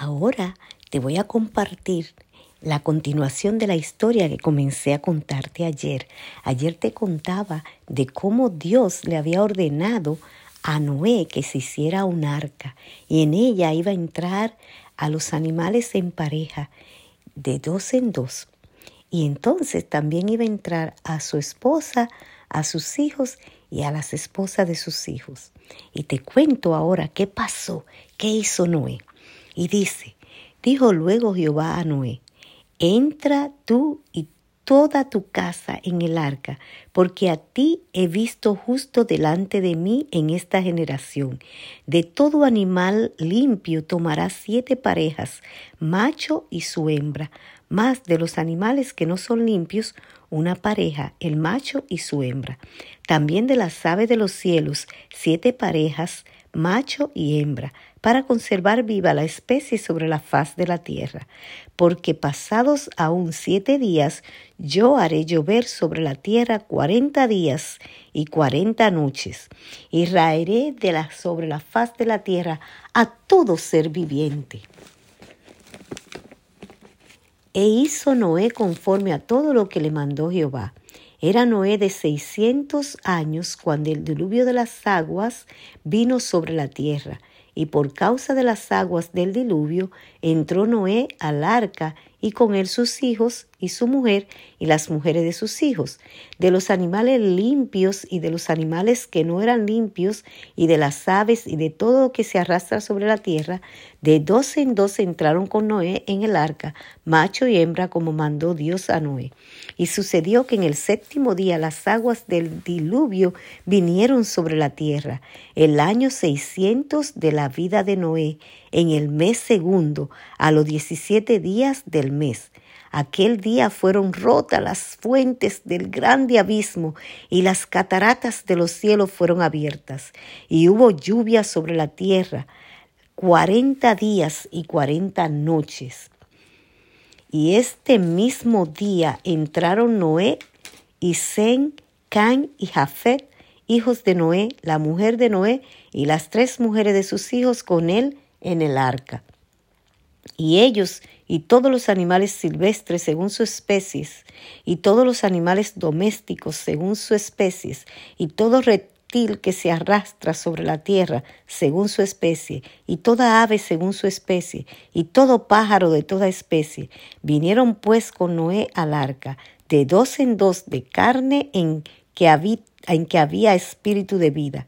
Ahora te voy a compartir la continuación de la historia que comencé a contarte ayer. Ayer te contaba de cómo Dios le había ordenado a Noé que se hiciera un arca y en ella iba a entrar a los animales en pareja de dos en dos. Y entonces también iba a entrar a su esposa, a sus hijos y a las esposas de sus hijos. Y te cuento ahora qué pasó, qué hizo Noé. Y dice, dijo luego Jehová a Noé, entra tú y toda tu casa en el arca, porque a ti he visto justo delante de mí en esta generación. De todo animal limpio tomarás siete parejas, macho y su hembra, más de los animales que no son limpios, una pareja, el macho y su hembra. También de las aves de los cielos, siete parejas, macho y hembra, para conservar viva la especie sobre la faz de la tierra. Porque pasados aún siete días, yo haré llover sobre la tierra cuarenta días y cuarenta noches, y raeré de la, sobre la faz de la tierra a todo ser viviente. E hizo Noé conforme a todo lo que le mandó Jehová. Era Noé de seiscientos años cuando el diluvio de las aguas vino sobre la tierra, y por causa de las aguas del diluvio entró Noé al arca y con él sus hijos y su mujer y las mujeres de sus hijos, de los animales limpios y de los animales que no eran limpios, y de las aves y de todo lo que se arrastra sobre la tierra, de dos en dos entraron con Noé en el arca, macho y hembra, como mandó Dios a Noé. Y sucedió que en el séptimo día las aguas del diluvio vinieron sobre la tierra, el año seiscientos de la vida de Noé, en el mes segundo, a los diecisiete días del mes. Aquel día fueron rotas las fuentes del grande abismo y las cataratas de los cielos fueron abiertas, y hubo lluvia sobre la tierra cuarenta días y cuarenta noches. Y este mismo día entraron Noé y Sen, Can y Jafet, hijos de Noé, la mujer de Noé y las tres mujeres de sus hijos con él en el arca. Y ellos y todos los animales silvestres según sus especies, y todos los animales domésticos según sus especies, y todo reptil que se arrastra sobre la tierra según su especie, y toda ave según su especie, y todo pájaro de toda especie, vinieron pues con Noé al arca, de dos en dos de carne en que, en que había espíritu de vida.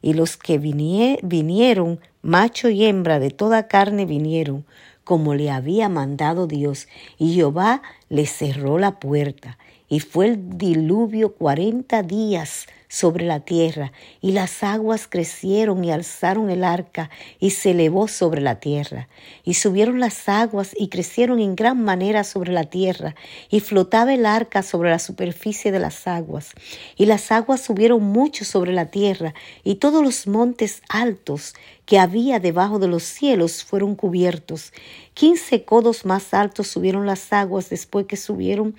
Y los que vinieron macho y hembra de toda carne vinieron, como le había mandado Dios, y Jehová le cerró la puerta, y fue el diluvio cuarenta días sobre la tierra, y las aguas crecieron y alzaron el arca, y se elevó sobre la tierra. Y subieron las aguas y crecieron en gran manera sobre la tierra, y flotaba el arca sobre la superficie de las aguas. Y las aguas subieron mucho sobre la tierra, y todos los montes altos que había debajo de los cielos fueron cubiertos. Quince codos más altos subieron las aguas después que subieron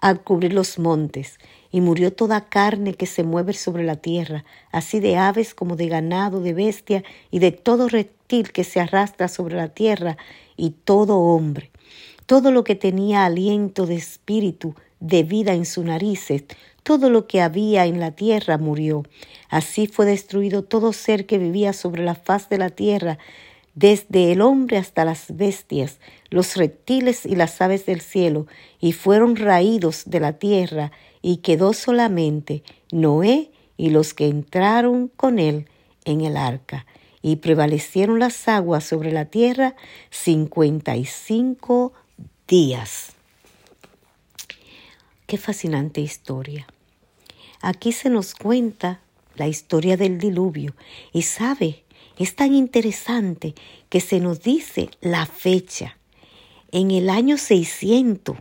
a cubrir los montes y murió toda carne que se mueve sobre la tierra, así de aves como de ganado, de bestia y de todo reptil que se arrastra sobre la tierra, y todo hombre. Todo lo que tenía aliento de espíritu, de vida en sus narices, todo lo que había en la tierra murió. Así fue destruido todo ser que vivía sobre la faz de la tierra, desde el hombre hasta las bestias, los reptiles y las aves del cielo, y fueron raídos de la tierra, y quedó solamente Noé y los que entraron con él en el arca, y prevalecieron las aguas sobre la tierra cincuenta y cinco días. Qué fascinante historia. Aquí se nos cuenta la historia del diluvio y sabe, es tan interesante que se nos dice la fecha. En el año 600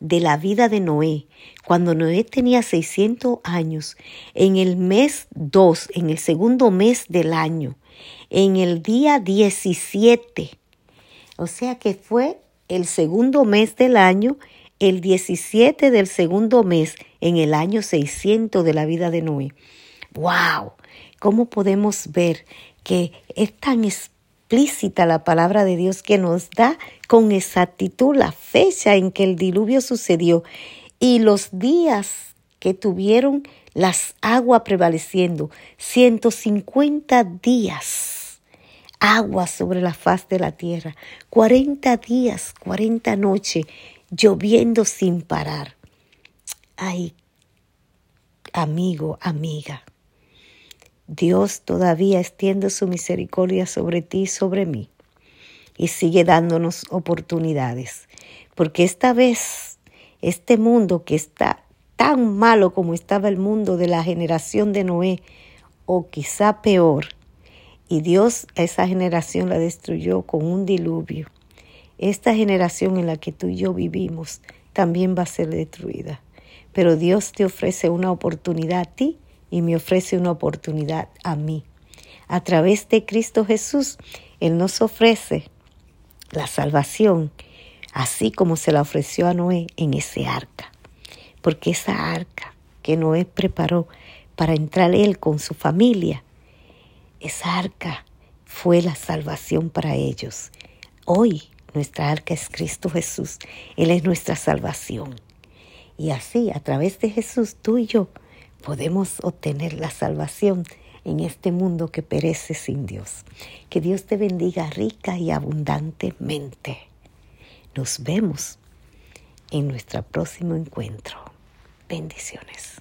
de la vida de Noé, cuando Noé tenía 600 años, en el mes 2, en el segundo mes del año, en el día 17, o sea que fue el segundo mes del año, el 17 del segundo mes, en el año 600 de la vida de Noé. ¡Wow! ¿Cómo podemos ver que es tan explícita la palabra de Dios que nos da con exactitud la fecha en que el diluvio sucedió y los días que tuvieron las aguas prevaleciendo, 150 días, agua sobre la faz de la tierra, 40 días, 40 noches, lloviendo sin parar. Ay, amigo, amiga, Dios todavía extiende su misericordia sobre ti y sobre mí y sigue dándonos oportunidades, porque esta vez este mundo que está tan malo como estaba el mundo de la generación de Noé, o quizá peor, y Dios a esa generación la destruyó con un diluvio. Esta generación en la que tú y yo vivimos también va a ser destruida. Pero Dios te ofrece una oportunidad a ti y me ofrece una oportunidad a mí. A través de Cristo Jesús, Él nos ofrece la salvación, así como se la ofreció a Noé en ese arca. Porque esa arca que Noé preparó para entrar Él con su familia, esa arca fue la salvación para ellos. Hoy nuestra arca es Cristo Jesús. Él es nuestra salvación. Y así, a través de Jesús, tú y yo podemos obtener la salvación en este mundo que perece sin Dios. Que Dios te bendiga rica y abundantemente. Nos vemos en nuestro próximo encuentro. Bendiciones.